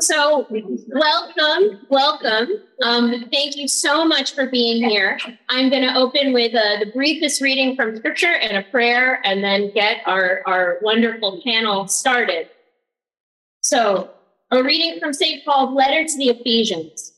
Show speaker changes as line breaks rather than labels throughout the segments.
So, welcome, welcome. Um, thank you so much for being here. I'm going to open with uh, the briefest reading from scripture and a prayer, and then get our, our wonderful panel started. So, a reading from St. Paul's letter to the Ephesians.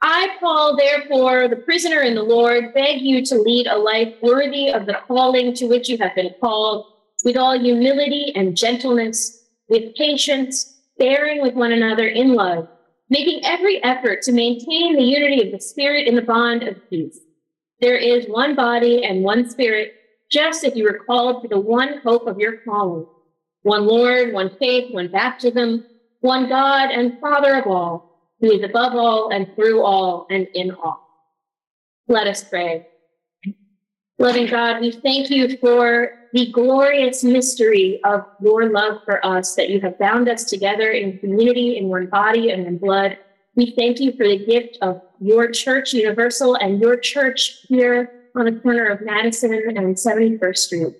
I, Paul, therefore, the prisoner in the Lord, beg you to lead a life worthy of the calling to which you have been called, with all humility and gentleness, with patience bearing with one another in love, making every effort to maintain the unity of the Spirit in the bond of peace. There is one body and one Spirit, just as you were called to the one hope of your calling one Lord, one faith, one baptism, one God and Father of all, who is above all and through all and in all. Let us pray. Loving God, we thank you for the glorious mystery of your love for us, that you have bound us together in community, in one body and in blood. We thank you for the gift of your church universal and your church here on the corner of Madison and 71st Street.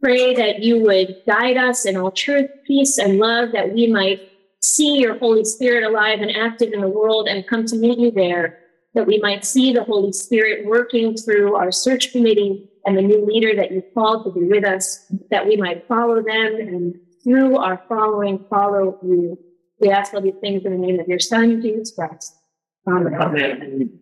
Pray that you would guide us in all truth, peace, and love, that we might see your Holy Spirit alive and active in the world and come to meet you there that we might see the Holy Spirit working through our search committee and the new leader that you called to be with us, that we might follow them and through our following, follow you. We ask all these things in the name of your Son, Jesus Christ. Amen. Amen.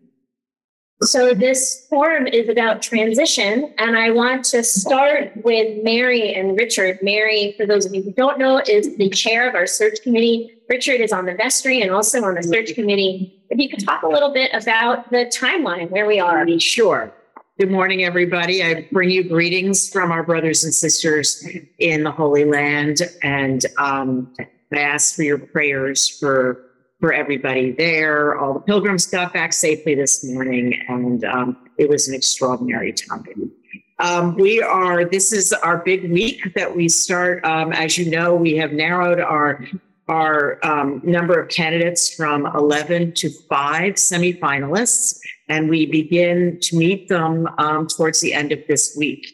So this forum is about transition, and I want to start with Mary and Richard. Mary, for those of you who don't know, is the chair of our search committee. Richard is on the vestry and also on the search committee. If you could talk a little bit about the timeline where we are.
Sure. Good morning, everybody. I bring you greetings from our brothers and sisters in the Holy Land, and um, I ask for your prayers for for everybody there. All the pilgrims got back safely this morning, and um, it was an extraordinary time. Um, we are, this is our big week that we start. Um, as you know, we have narrowed our our um, number of candidates from 11 to five semifinalists, and we begin to meet them um, towards the end of this week.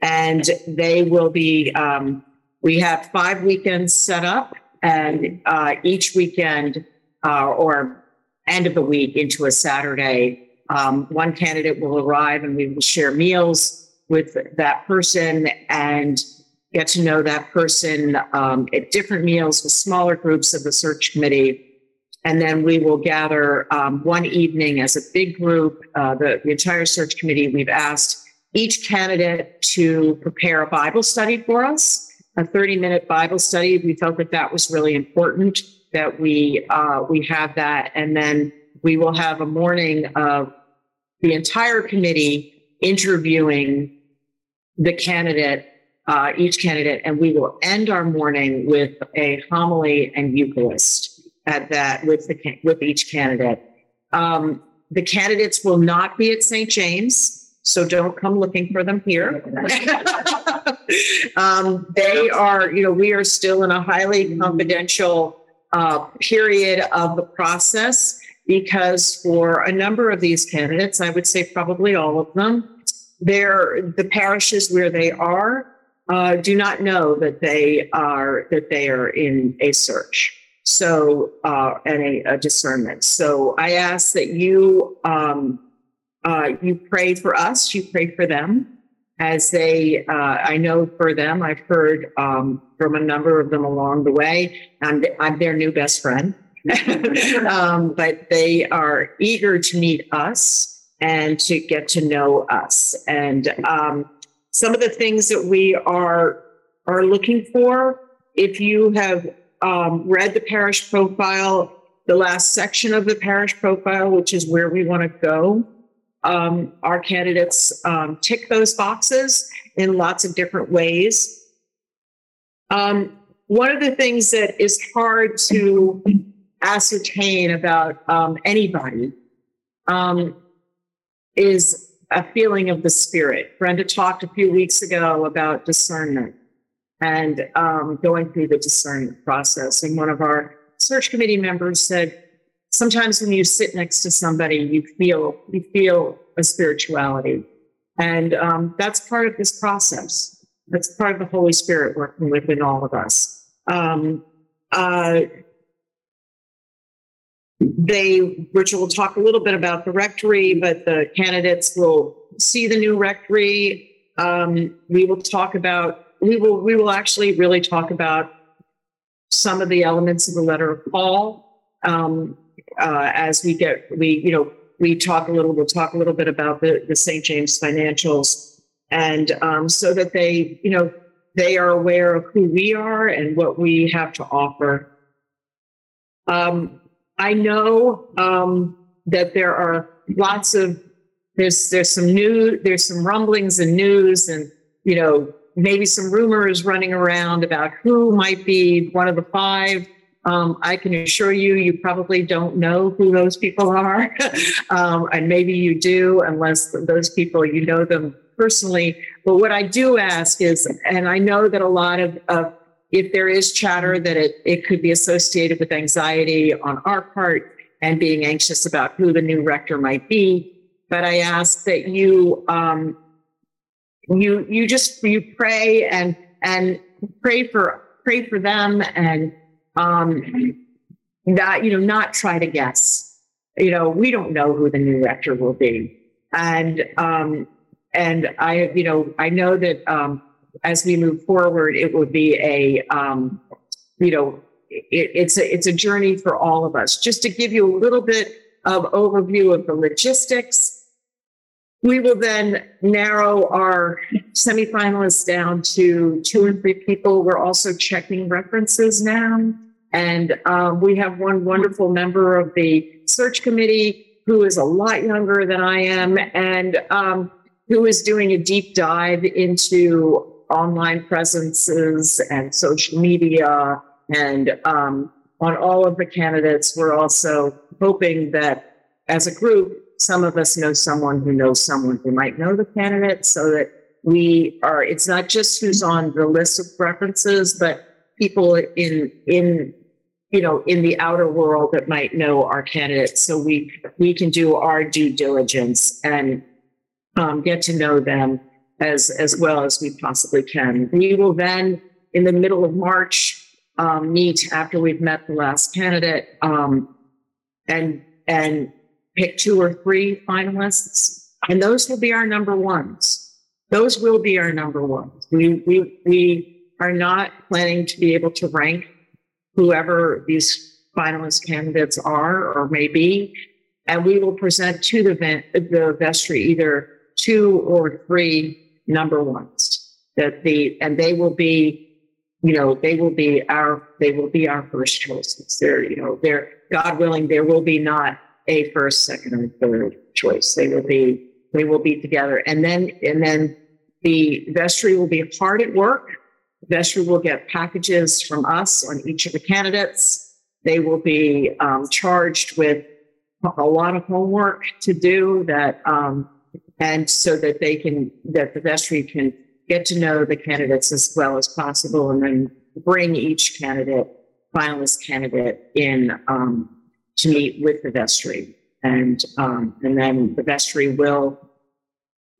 And they will be, um, we have five weekends set up, and uh, each weekend uh, or end of the week into a Saturday. Um, one candidate will arrive and we will share meals with that person and get to know that person um, at different meals with smaller groups of the search committee. And then we will gather um, one evening as a big group, uh, the, the entire search committee. We've asked each candidate to prepare a Bible study for us, a 30 minute Bible study. We felt that that was really important that we uh, we have that, and then we will have a morning of the entire committee interviewing the candidate, uh, each candidate, and we will end our morning with a homily and Eucharist at that with the with each candidate. Um, the candidates will not be at St. James, so don't come looking for them here. um, they are, you know, we are still in a highly confidential uh, period of the process because for a number of these candidates, I would say probably all of them, the parishes where they are uh, do not know that they are that they are in a search. So uh, and a, a discernment. So I ask that you um, uh, you pray for us, you pray for them, as they, uh, I know for them, I've heard um, from a number of them along the way. I'm, I'm their new best friend, um, but they are eager to meet us and to get to know us. And um, some of the things that we are are looking for, if you have um, read the parish profile, the last section of the parish profile, which is where we want to go um, our candidates um, tick those boxes in lots of different ways. Um, one of the things that is hard to ascertain about um, anybody um, is a feeling of the spirit. Brenda talked a few weeks ago about discernment and um, going through the discernment process. And one of our search committee members said, sometimes when you sit next to somebody, you feel you feel a spirituality, and um, that's part of this process. That's part of the Holy Spirit working within all of us. Um, uh, they, Richard will talk a little bit about the rectory, but the candidates will see the new rectory. Um, we will talk about, we will, we will actually really talk about some of the elements of the letter of Paul. Um, uh, as we get, we, you know, we talk a little, we'll talk a little bit about the, the St. James financials. And, um, so that they, you know, they are aware of who we are and what we have to offer. Um, I know, um, that there are lots of, there's, there's some new, there's some rumblings and news and, you know, maybe some rumors running around about who might be one of the five. Um, I can assure you, you probably don't know who those people are. um, and maybe you do, unless those people, you know them personally. But what I do ask is, and I know that a lot of, of if there is chatter that it, it could be associated with anxiety on our part and being anxious about who the new rector might be. But I ask that you, um, you, you just, you pray and, and pray for, pray for them and, um, not, you know, not try to guess. You know, we don't know who the new rector will be. And, um, and I, you know, I know that, um, as we move forward, it will be a, um, you know, it, it's a, it's a journey for all of us. Just to give you a little bit of overview of the logistics, we will then narrow our semifinalists down to two and three people. We're also checking references now. And um, we have one wonderful member of the search committee who is a lot younger than I am and um, who is doing a deep dive into online presences and social media and um, on all of the candidates. We're also hoping that as a group, some of us know someone who knows someone who might know the candidate so that we are, it's not just who's on the list of preferences, but people in, in, you know, in the outer world that might know our candidates. So we, we can do our due diligence and um, get to know them as, as well as we possibly can. We will then, in the middle of March, um, meet after we've met the last candidate, um, and, and pick two or three finalists. And those will be our number ones. Those will be our number ones. We, we, we are not planning to be able to rank whoever these finalist candidates are or may be. And we will present to the, the vestry either two or three number ones that the, and they will be, you know, they will be our, they will be our first choices. They're, you know, they're, God willing, there will be not a first, second, or third choice. They will be, they will be together. And then, and then the vestry will be hard at work. Vestry will get packages from us on each of the candidates. They will be um, charged with a lot of homework to do that, um, and so that they can, that the vestry can get to know the candidates as well as possible and then bring each candidate, finalist candidate in um, to meet with the vestry. And, um, and then the vestry will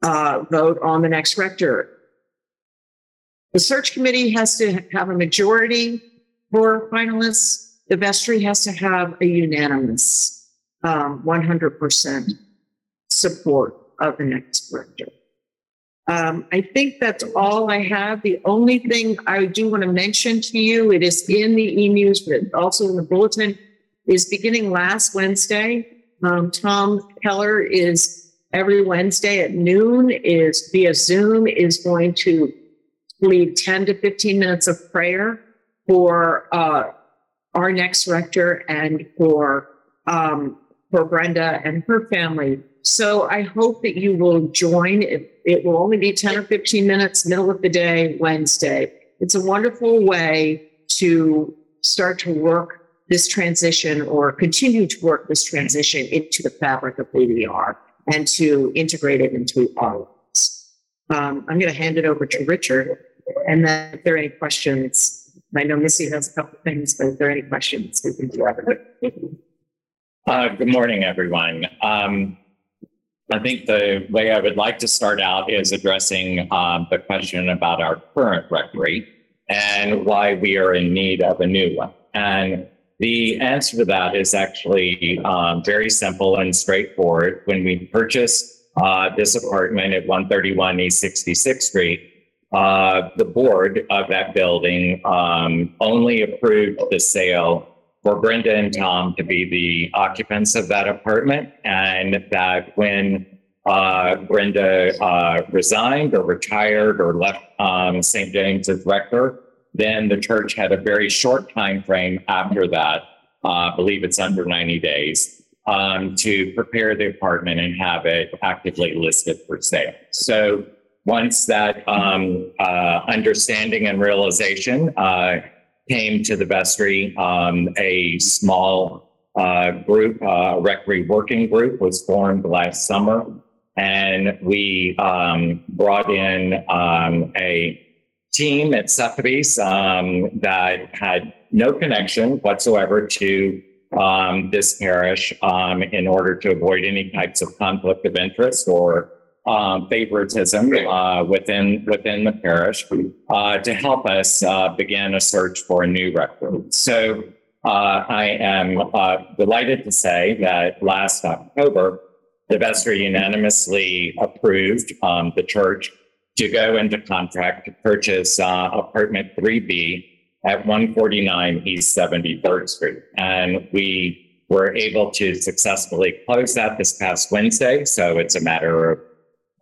uh, vote on the next rector. The search committee has to have a majority for finalists. The vestry has to have a unanimous um, 100% support of the next director. Um, I think that's all I have. The only thing I do want to mention to you, it is in the e-news, but also in the bulletin, is beginning last Wednesday. Um, Tom Keller is every Wednesday at noon is via Zoom is going to lead 10 to 15 minutes of prayer for uh, our next rector and for um, for Brenda and her family. So I hope that you will join. It, it will only be 10 or 15 minutes, middle of the day, Wednesday. It's a wonderful way to start to work this transition or continue to work this transition into the fabric of who and to integrate it into our lives. Um, I'm going to hand it over to Richard. And then if there are any questions, I know Missy has a couple things, but if there are any questions, we can do it.
Uh, good morning, everyone. Um, I think the way I would like to start out is addressing um, the question about our current rectory and why we are in need of a new one. And the answer to that is actually um, very simple and straightforward. When we purchased uh, this apartment at 131 East 66th Street, uh, the board of that building um, only approved the sale for Brenda and Tom to be the occupants of that apartment, and that when uh, Brenda uh, resigned or retired or left um, St. James as rector, then the church had a very short time frame after that. Uh, I believe it's under 90 days um, to prepare the apartment and have it actively listed for sale. So once that um, uh, understanding and realization uh, came to the vestry, um, a small uh, group, uh, Recre working group was formed last summer. And we um, brought in um, a team at Sotheby's um, that had no connection whatsoever to um, this parish in order to avoid any types of conflict of interest or um, favoritism uh, within within the parish uh, to help us uh, begin a search for a new rector. So uh, I am uh, delighted to say that last October, the vestry unanimously approved um, the church to go into contract to purchase uh, apartment 3B at 149 East 73rd Street. And we were able to successfully close that this past Wednesday. So it's a matter of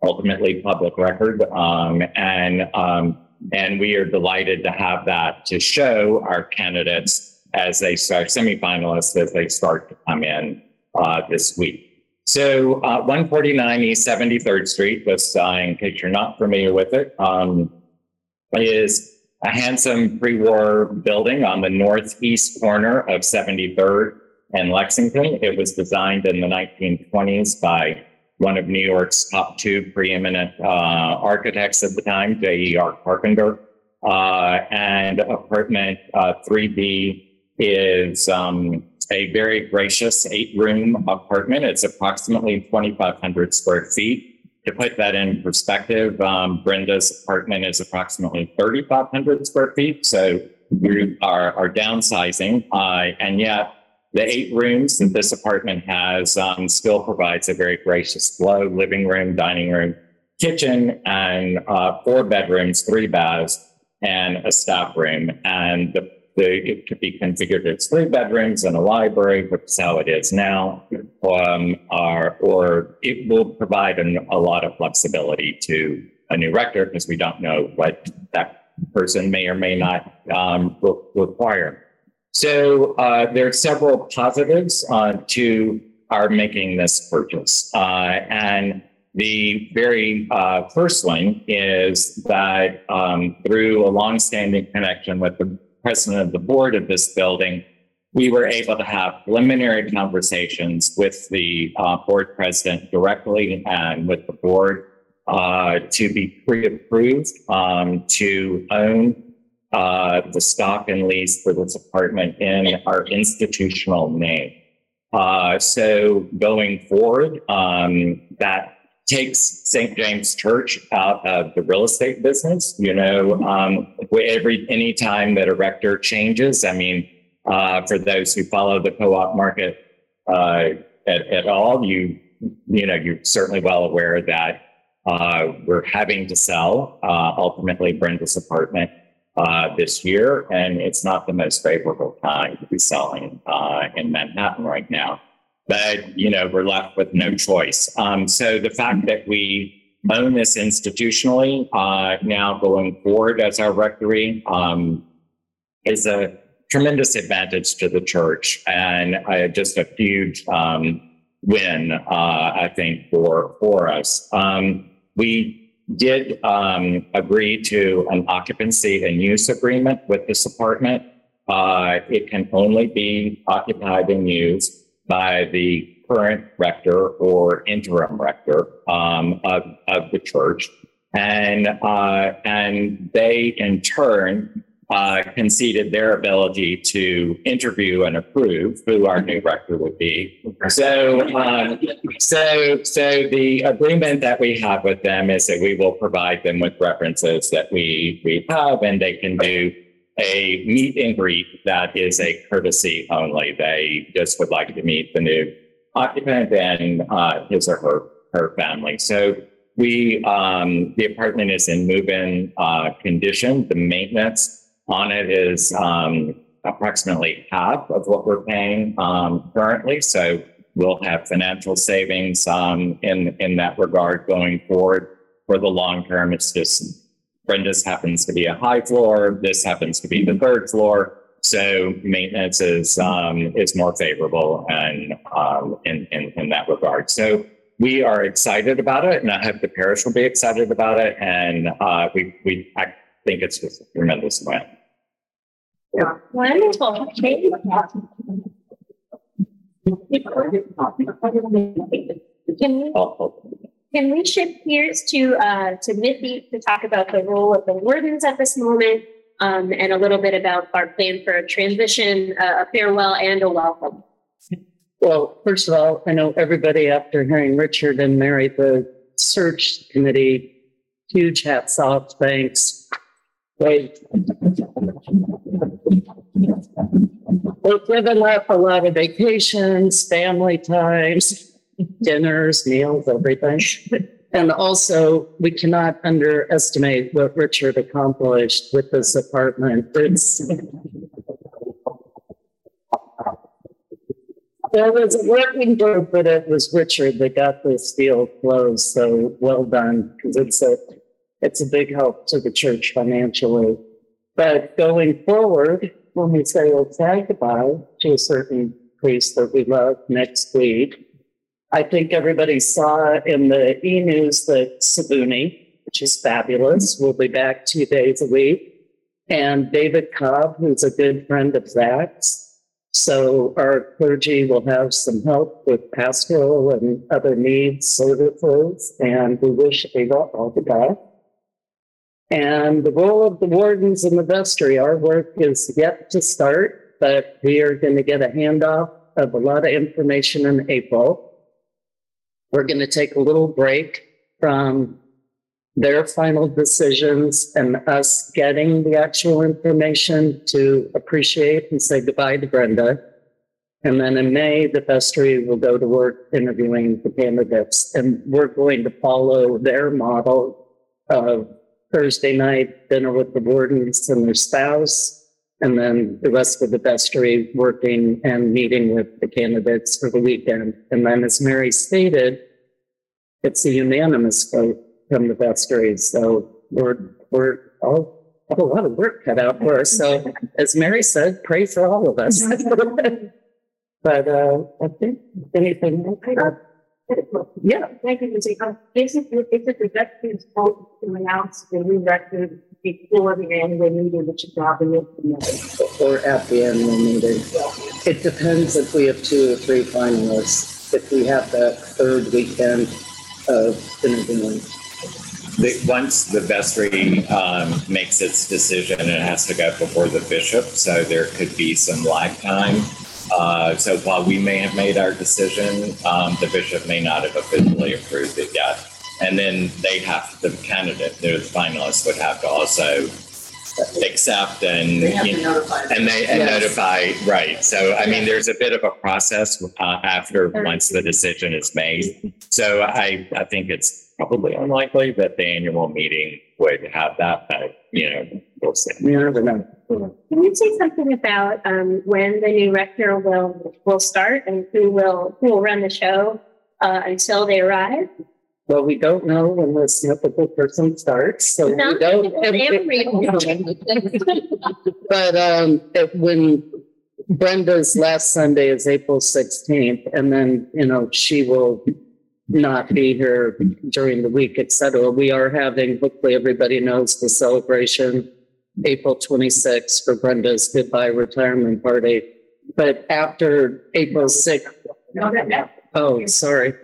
ultimately public record. Um, and, um, and we are delighted to have that to show our candidates as they start semifinalists as they start to come in uh, this week. So uh, 149 East 73rd Street was, uh, in case you're not familiar with it, um, is a handsome pre-war building on the northeast corner of 73rd and Lexington. It was designed in the 1920s by one of New York's top two preeminent uh, architects at the time, J.E.R. Carpenter. Uh, and apartment uh, 3B is um, a very gracious eight room apartment. It's approximately 2,500 square feet. To put that in perspective, um, Brenda's apartment is approximately 3,500 square feet. So we are, are downsizing. Uh, and yet, the eight rooms that this apartment has um, still provides a very gracious flow living room, dining room, kitchen, and uh, four bedrooms, three baths, and a staff room. And the the, it could be configured as three bedrooms and a library, which is how it is now. Um, or, or it will provide an, a lot of flexibility to a new rector because we don't know what that person may or may not um, re- require. So uh, there are several positives uh, to our making this purchase. Uh, and the very uh, first one is that um, through a longstanding connection with the president of the board of this building, we were able to have preliminary conversations with the uh, board president directly and with the board uh, to be pre-approved um, to own uh, the stock and lease for this apartment in our institutional name. Uh, so going forward, um, that takes St. James Church out of the real estate business. You know, um, every any time that a rector changes, I mean, uh, for those who follow the co-op market uh, at, at, all, you you know, you're certainly well aware that uh, we're having to sell uh, ultimately Brenda's apartment uh, this year, and it's not the most favorable time to be selling uh, in Manhattan right now but you know we're left with no choice. Um, so the fact that we own this institutionally uh, now going forward as our rectory um, is a tremendous advantage to the church and uh, just a huge um, win, uh, I think, for for us. Um, we did um, agree to an occupancy and use agreement with this apartment. Uh, it can only be occupied and used by the current rector or interim rector um, of, of the church. And, uh, and they in turn uh, conceded their ability to interview and approve who our new rector would be. So, um, so, so the agreement that we have with them is that we will provide them with references that we we have, and they can do a meet and greet that is a courtesy only. They just would like to meet the new occupant and uh, his or her her family. So we um, the apartment is in move-in uh, condition. The maintenance on it is um, approximately half of what we're paying um, currently. So we'll have financial savings um, in in that regard going forward. For the long term, it's just Brenda's happens to be a high floor. This happens to be the third floor. So maintenance is um, is more favorable and um, in, in in that regard. So we are excited about it, and I hope the parish will be excited about it. And uh, we we I think it's just a tremendous plan.
Wonderful. Can we, can we shift gears to, uh, to Missy to talk about the role of the wardens at this moment? Um, and a little bit about our plan for a transition, uh, a farewell and a welcome.
Well, first of all, I know everybody after hearing Richard and Mary, the search committee, huge hats off, thanks. Wait. We've given up a lot of vacations, family times, dinners, meals, everything. And also, we cannot underestimate what Richard accomplished with this apartment. It's There was a working group, but it was Richard that got this deal closed, so well done, because it's a, it's a big help to the church financially. But going forward, when we say say goodbye to a certain priest that we love next week, I think everybody saw in the e-news that Sabuni, which is fabulous, will be back two days a week. And David Cobb, who's a good friend of Zach's, so our clergy will have some help with pastoral and other needs services, and we wish Ava all the best. And the role of the wardens in the vestry, our work is yet to start, but we are going to get a handoff of a lot of information in April. We're going to take a little break from their final decisions and us getting the actual information to appreciate and say goodbye to Brenda. And then in May, the vestry will go to work interviewing the candidates. And we're going to follow their model of Thursday night dinner with the wardens and their spouse. And then the rest of the vestry working and meeting with the candidates for the weekend. And then as Mary stated, it's a unanimous vote from the vestry. So we're, we're all have a lot of work cut out for us. So as Mary said, pray for all of us. But, uh, I think anything, uh, yeah,
Thank you, Lucy. Um, basically, it's a directive is supposed to announce the new record before the annual meeting, which is probably.
or at the annual meeting. It depends if we have two or three finalists, if we have that third weekend of interviewing.
The, once the vestry um, makes its decision, it has to go before the bishop, so there could be some lag time. Uh, so while we may have made our decision, um, the bishop may not have officially approved it yet. And then they have, the candidate, the finalists would have to also accept and, you know, and they, and
Yes.
notify, right. So, I mean, there's a bit of a process, uh, after, once the decision is made. So I, I think it's probably unlikely that the annual meeting would have that, but, you know, we'll see.
You never know.
Can you say something about, um, when the new rector will, will start and who will, who will run the show, uh, until they arrive?
Well, we don't know when the typical person starts, so
No,
we don't. But, um, if- when Brenda's last Sunday is April sixteenth, and then, you know, she will not be here during the week, etc. We are having, hopefully everybody knows the celebration, April twenty-sixth for Brenda's goodbye retirement party. But after April sixth, oh, sorry.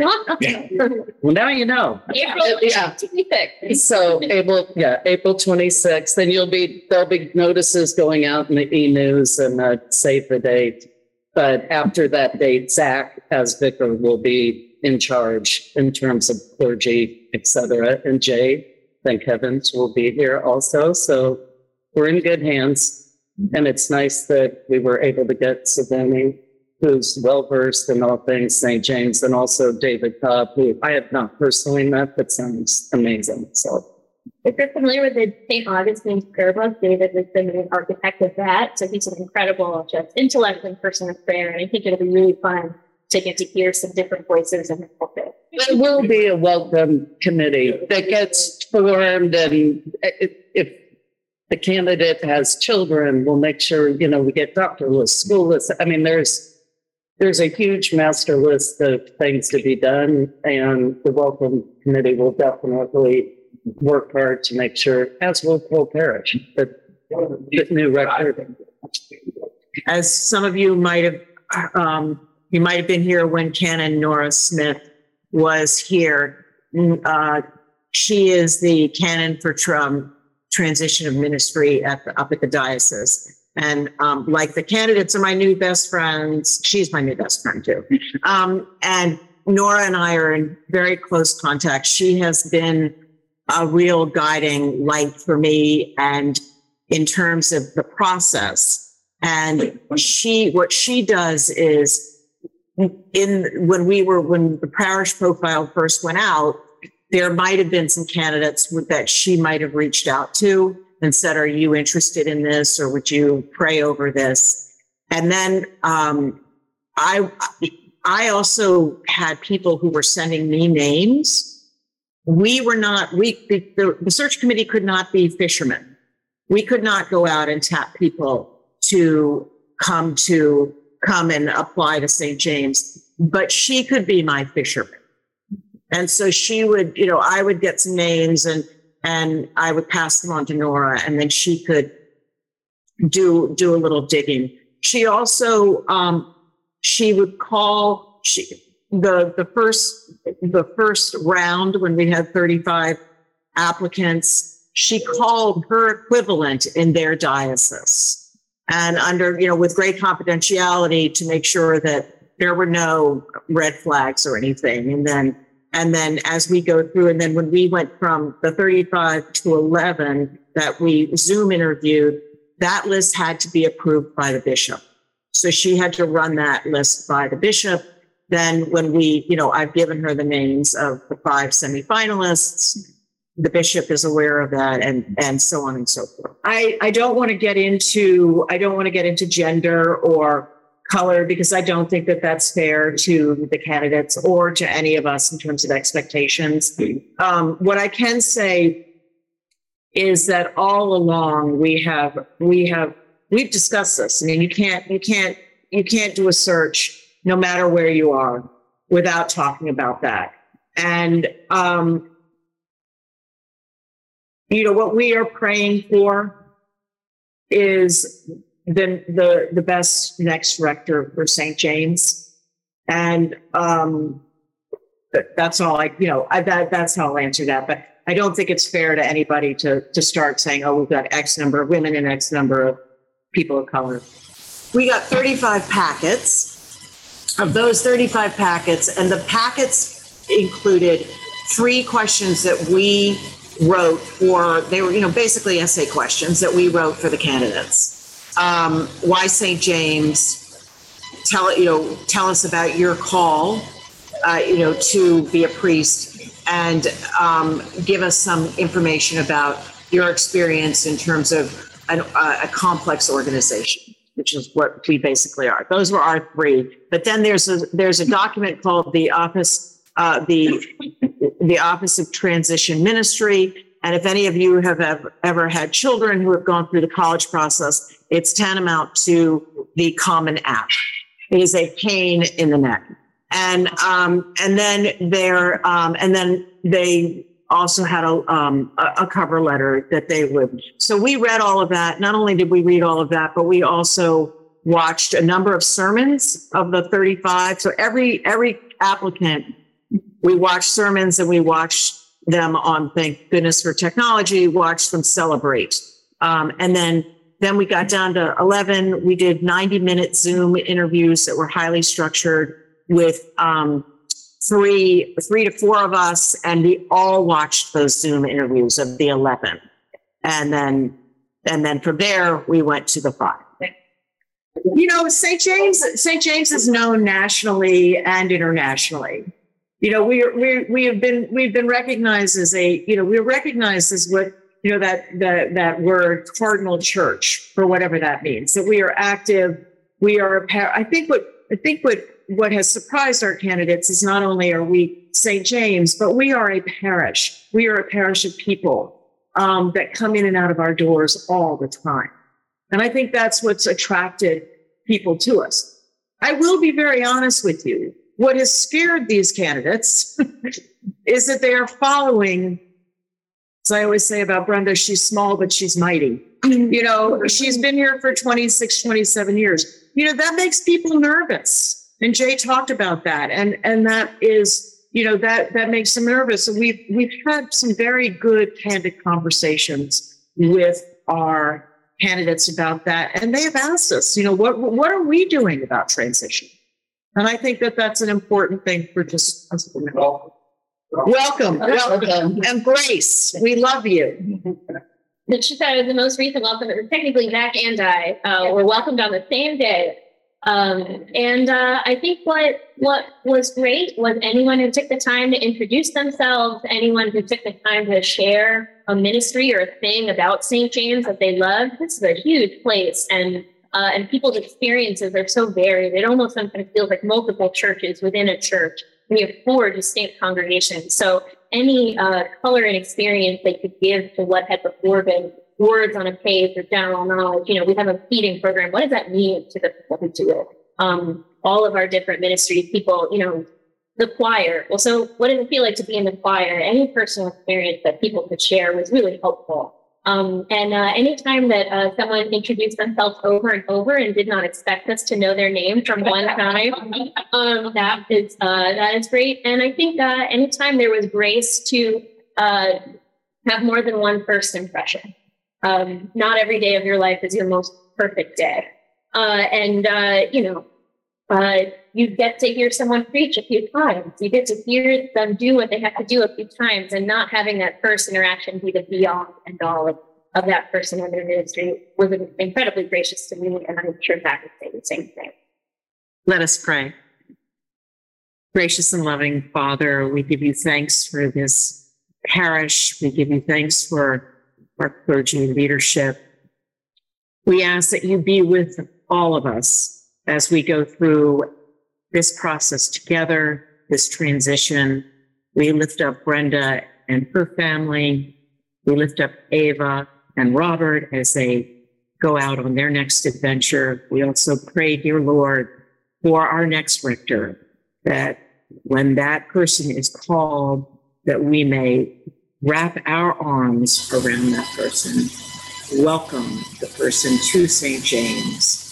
Well, now you know.
April,
Yeah.
fixed.
So April, yeah, April twenty-sixth, then you'll be, there'll be notices going out in the e-news and uh save the date. But after that date, Zach as vicar will be in charge in terms of clergy, et cetera. And Jay, thank heavens, will be here also. So we're in good hands. And it's nice that we were able to get Savini, who's well versed in all things St. James, and also David Cobb, who I have not personally met, but sounds amazing. So
If you're familiar with the St. Augustine's prayer book, David was the main architect of that. So he's an incredible just intellect and person of prayer. And I think it'll be really fun to get to hear some different voices in the pulpit.
There will be a welcome committee that gets formed and if the candidate has children, we'll make sure, you know, we get doctor lists, school lists. I mean, there's, there's a huge master list of things to be done and the welcome committee will definitely work hard to make sure, as will Cole Parish, that the new record.
As some of you might have, um, you might have been here when Canon Nora Smith was here. Mm, Uh, she is the canon for Trump transition of ministry at the, up at the diocese. And, um, like the candidates are my new best friends. She's my new best friend too. Um, and Nora and I are in very close contact. She has been a real guiding light for me and in terms of the process. And she, what she does is in, when we were, when the parish profile first went out, there might have been some candidates that she might have reached out to and said, are you interested in this? Or would you pray over this? And then, um, I, I also had people who were sending me names. We were not, we, the, the search committee could not be fishermen. We could not go out and tap people to come to, come and apply to St. James, but she could be my fisherman. And so she would, you know, I would get some names and, and I would pass them on to Nora and then she could do, do a little digging. She also, um, she would call, she, the, the first, the first round when we had 35 applicants, she called her equivalent in their diocese. And under, you know, with great confidentiality to make sure that there were no red flags or anything. And then, and then as we go through, and then when we went from the 35 to 11 that we Zoom interviewed, that list had to be approved by the bishop. So she had to run that list by the bishop. Then when we, you know, I've given her the names of the five semifinalists. The bishop is aware of that and, and so on and so forth. I, I don't want to get into, I don't want to get into gender or color because I don't think that that's fair to the candidates or to any of us in terms of expectations. Um, what I can say is that all along we have, we have, we've discussed this. I mean, you can't, you can't, you can't do a search no matter where you are without talking about that. And, um, you know, what we are praying for is the, the, the best next rector for St. James. And, um, that's all I, you know, I, that, that's how I'll answer that. But I don't think it's fair to anybody to, to start saying, oh, we've got X number of women and X number of people of color. We got 35 packets. Of those 35 packets, and the packets included three questions that we wrote for, they were, you know, basically essay questions that we wrote for the candidates. Um, why St. James? Tell, you know, tell us about your call, uh, you know, to be a priest and, um, give us some information about your experience in terms of an, a, a complex organization, which is what we basically are. Those were our three. But then there's a, there's a document called the Office, uh, the, the Office of Transition Ministry. And if any of you have ever, ever had children who have gone through the college process, it's tantamount to the Common App. It is a pain in the neck. And, um, and then there, um, and then they also had a, um, a, a cover letter that they would. So we read all of that. Not only did we read all of that, but we also watched a number of sermons of the 35. So every, every applicant, we watched sermons and we watched them on thank goodness for technology, watched them celebrate. Um, and then, then we got down to 11. We did 90 minute Zoom interviews that were highly structured with, um, three, three to four of us, and we all watched those Zoom interviews of the 11. And then, And then from there, we went to the five. You know, St. James, St. James is known nationally and internationally. You know, we we, we have been, we've been recognized as a, you know, we're recognized as what, you know, that, that, that word cardinal church, for whatever that means, that we are active. We are, I think what, I think what, what has surprised our candidates is not only are we St. James, but we are a parish. We are a parish of people um, that come in and out of our doors all the time. And I think that's what's attracted people to us. I will be very honest with you. What has scared these candidates is that they are following, as I always say about Brenda, she's small, but she's mighty. You know, she's been here for 26, 27 years. You know, that makes people nervous. And Jay talked about that. And, and that is, you know, that, that makes them nervous. And we've, we've had some very good candid conversations with our candidates about that. And they have asked us, you know, what, what are we doing about transition? And I think that that's an important thing for just us to know. Welcome, welcome, and Grace, we love you.
The, uh, the most recent welcome, or technically Mac and I, uh, were welcomed on the same day. Um, and, uh, I think what, what was great was anyone who took the time to introduce themselves, anyone who took the time to share a ministry or a thing about St. James that they love. This is a huge place and, uh, and people's experiences are so varied. It almost sometimes feels like multiple churches within a church. We have four distinct congregations. So any uh, color and experience they could give to what had before been words on a page or general knowledge. You know, we have a feeding program. What does that mean to the people who do it? Um, all of our different ministries, people, you know, the choir. Well, so what does it feel like to be in the choir? Any personal experience that people could share was really helpful. Um, and uh, anytime that uh, someone introduced themselves over and over and did not expect us to know their name from one time, um, that is uh, that is great. And I think uh, anytime there was grace to uh, have more than one first impression. Um, not every day of your life is your most perfect day, uh, and uh, you know uh, you get to hear someone preach a few times. You get to hear them do what they have to do a few times and not having that first interaction be the be all and all of, of that person in their ministry was incredibly gracious to me. And I'm sure Matt would say the same thing.
Let us pray. Gracious and loving Father, we give you thanks for this parish. We give you thanks for our clergy and leadership. We ask that you be with all of us as we go through this process together, this transition. We lift up Brenda and her family. We lift up Ava and Robert as they go out on their next adventure. We also pray, dear Lord, for our next rector, that when that person is called, that we may wrap our arms around that person, welcome the person to St. James,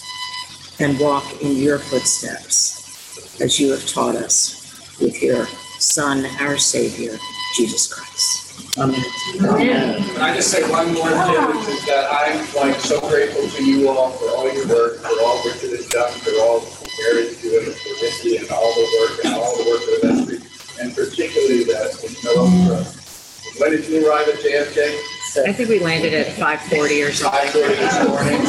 and walk in your footsteps as you have taught us with your Son, our Savior, Jesus Christ. Amen.
Can I just say one more thing, which is that I'm like so grateful to you all for all your work, for all Richard has done, for all Mary's doing, for Ricky and all the work and all the work of the ministry, and particularly that with Noah When did you arrive at JFK?
I think we landed at 5:40 or something.
Five thirty this morning.